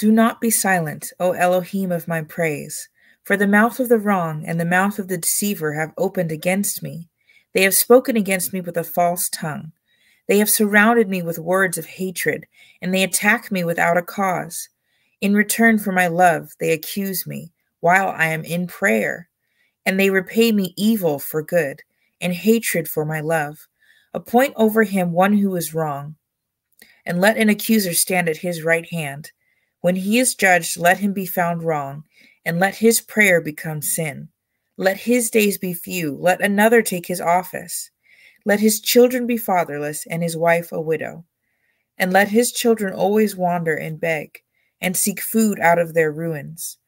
Do not be silent, O Elohim of my praise, for the mouth of the wrong and the mouth of the deceiver have opened against me. They have spoken against me with a false tongue. They have surrounded me with words of hatred, and they attack me without a cause. In return for my love, they accuse me while I am in prayer, and they repay me evil for good and hatred for my love. Appoint over him one who is wrong and let an accuser stand at his right hand. When he is judged, let him be found wrong, and let his prayer become sin. Let his days be few, let another take his office. Let his children be fatherless, and his wife a widow. And let his children always wander and beg, and seek food out of their ruins.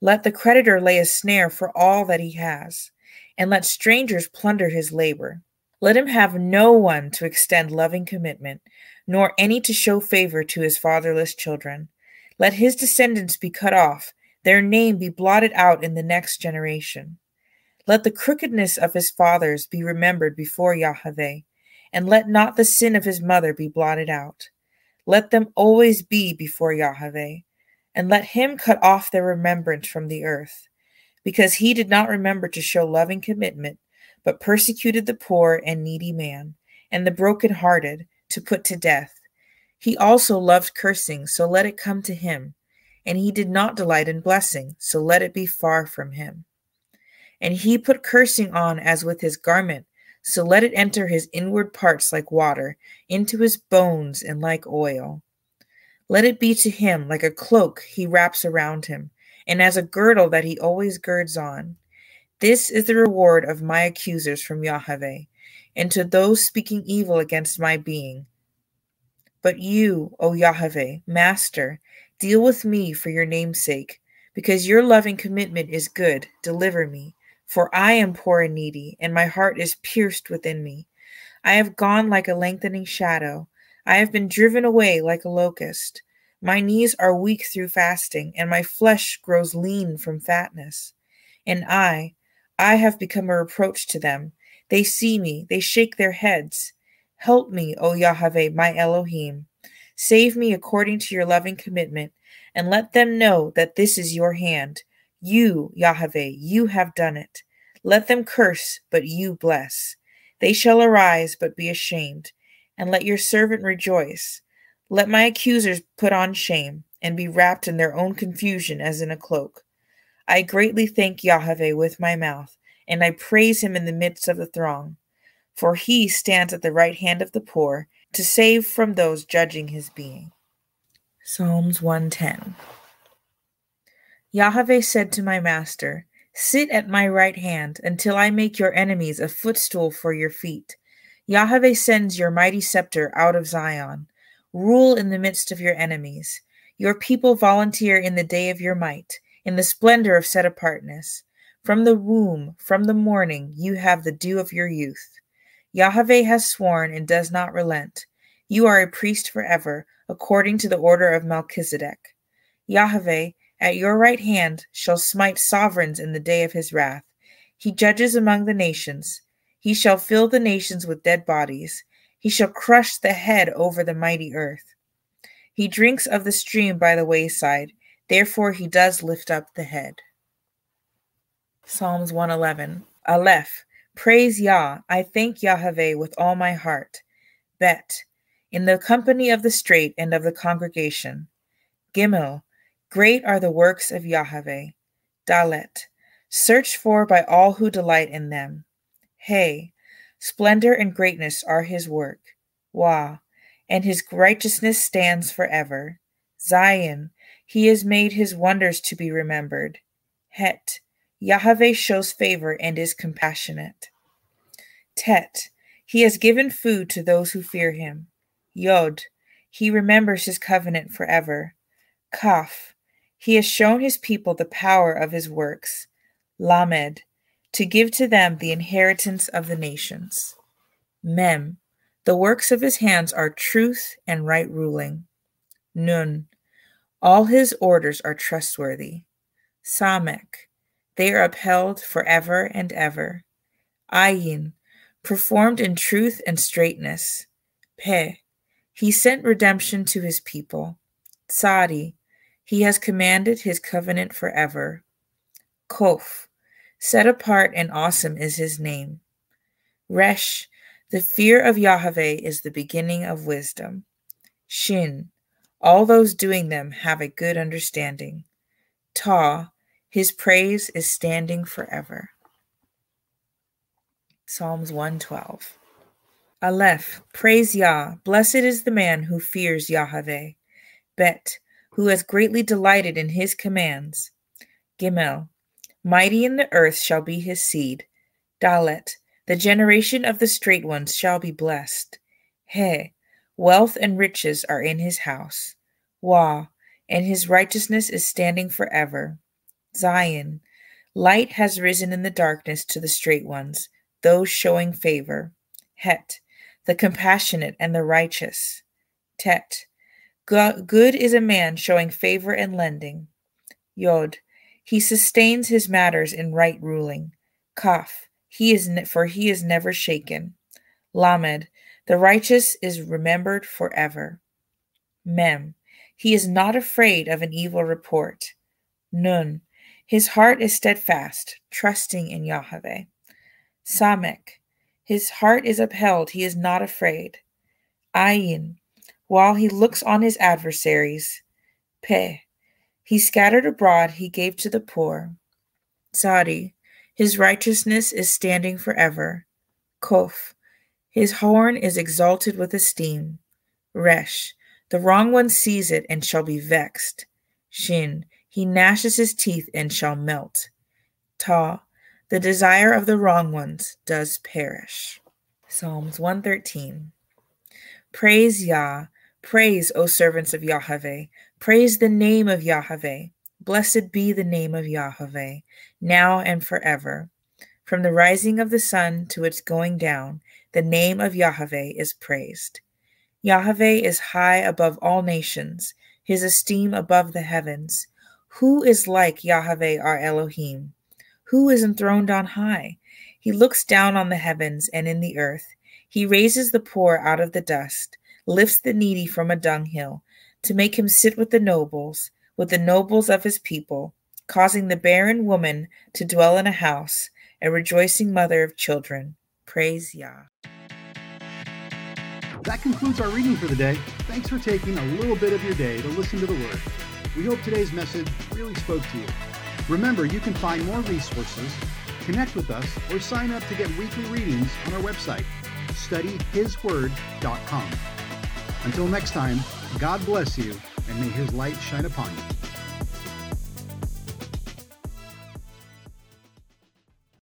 Let the creditor lay a snare for all that he has, and let strangers plunder his labor. Let him have no one to extend loving commitment, nor any to show favor to his fatherless children. Let his descendants be cut off, their name be blotted out in the next generation. Let the crookedness of his fathers be remembered before Yahweh, and let not the sin of his mother be blotted out. Let them always be before Yahweh, and let him cut off their remembrance from the earth, because he did not remember to show loving commitment, but persecuted the poor and needy man, and the broken-hearted, to put to death. He also loved cursing, so let it come to him. And he did not delight in blessing, so let it be far from him. And he put cursing on as with his garment, so let it enter his inward parts like water, into his bones and like oil. Let it be to him like a cloak he wraps around him, and as a girdle that he always girds on. This is the reward of my accusers from Yahweh, and to those speaking evil against my being. But you, O Yahweh, Master, deal with me for your name's sake, because your loving commitment is good. Deliver me, for I am poor and needy, and my heart is pierced within me. I have gone like a lengthening shadow. I have been driven away like a locust. My knees are weak through fasting, and my flesh grows lean from fatness. And I, I have become a reproach to them they see me, they shake their heads. Help me, O Yahweh, my Elohim. Save me according to your loving commitment, and let them know that this is your hand. You, Yahweh, you have done it. Let them curse, but you bless. They shall arise, but be ashamed, and let your servant rejoice. Let my accusers put on shame, and be wrapped in their own confusion as in a cloak. I greatly thank Yahweh with my mouth and I praise him in the midst of the throng. For he stands at the right hand of the poor to save from those judging his being. Psalms 110 Yahweh said to my master, Sit at my right hand until I make your enemies a footstool for your feet. Yahweh sends your mighty scepter out of Zion. Rule in the midst of your enemies. Your people volunteer in the day of your might, in the splendor of set apartness. From the womb, from the morning, you have the dew of your youth. Yahweh has sworn and does not relent. You are a priest forever, according to the order of Melchizedek. Yahweh, at your right hand, shall smite sovereigns in the day of his wrath. He judges among the nations. He shall fill the nations with dead bodies. He shall crush the head over the mighty earth. He drinks of the stream by the wayside. Therefore, he does lift up the head. Psalms 111. Aleph. Praise Yah. I thank Yahweh with all my heart. Bet. In the company of the straight and of the congregation. Gimel. Great are the works of Yahweh. Dalet. Searched for by all who delight in them. Hey. Splendor and greatness are his work. Wah. And his righteousness stands forever. Zayin. He has made his wonders to be remembered. Het. Yahweh shows favor and is compassionate. Tet, he has given food to those who fear him. Yod, he remembers his covenant forever. Kaf, He has shown his people the power of his works, Lamed, to give to them the inheritance of the nations. Mem, the works of his hands are truth and right ruling. Nun, all his orders are trustworthy. Samek, they are upheld forever and ever. Ayin, performed in truth and straightness. Pe, he sent redemption to his people. Sadi, he has commanded his covenant forever. Kof, set apart and awesome is his name. Resh, the fear of Yahweh is the beginning of wisdom. Shin, all those doing them have a good understanding. Ta, his praise is standing forever. Psalms 112. Aleph, praise Yah. Blessed is the man who fears Yahweh. Bet, who has greatly delighted in his commands. Gimel, mighty in the earth shall be his seed. Dalet, the generation of the straight ones shall be blessed. He, wealth and riches are in his house. Wah, and his righteousness is standing forever. Zayin, light has risen in the darkness to the straight ones, those showing favor. Het, the compassionate and the righteous. Tet, good is a man showing favor and lending. Yod, he sustains his matters in right ruling. Kaf, he is ne- for he is never shaken. Lamed, the righteous is remembered forever. Mem, he is not afraid of an evil report. Nun, his heart is steadfast, trusting in Yahweh. Samek, his heart is upheld, he is not afraid. Ayin, while he looks on his adversaries. Pe, he scattered abroad, he gave to the poor. Sadi, his righteousness is standing forever. Kof, his horn is exalted with esteem. Resh, the wrong one sees it and shall be vexed. Shin, he gnashes his teeth and shall melt. Ta, the desire of the wrong ones does perish. Psalms 113. Praise Yah, praise, O servants of Yahweh, praise the name of Yahweh. Blessed be the name of Yahweh, now and forever. From the rising of the sun to its going down, the name of Yahweh is praised. Yahweh is high above all nations, his esteem above the heavens. Who is like Yahweh our Elohim? Who is enthroned on high? He looks down on the heavens and in the earth. He raises the poor out of the dust, lifts the needy from a dunghill, to make him sit with the nobles, with the nobles of his people, causing the barren woman to dwell in a house, a rejoicing mother of children. Praise Yah. That concludes our reading for the day. Thanks for taking a little bit of your day to listen to the Word. We hope today's message really spoke to you. Remember, you can find more resources, connect with us, or sign up to get weekly readings on our website, studyhisword.com. Until next time, God bless you, and may His light shine upon you.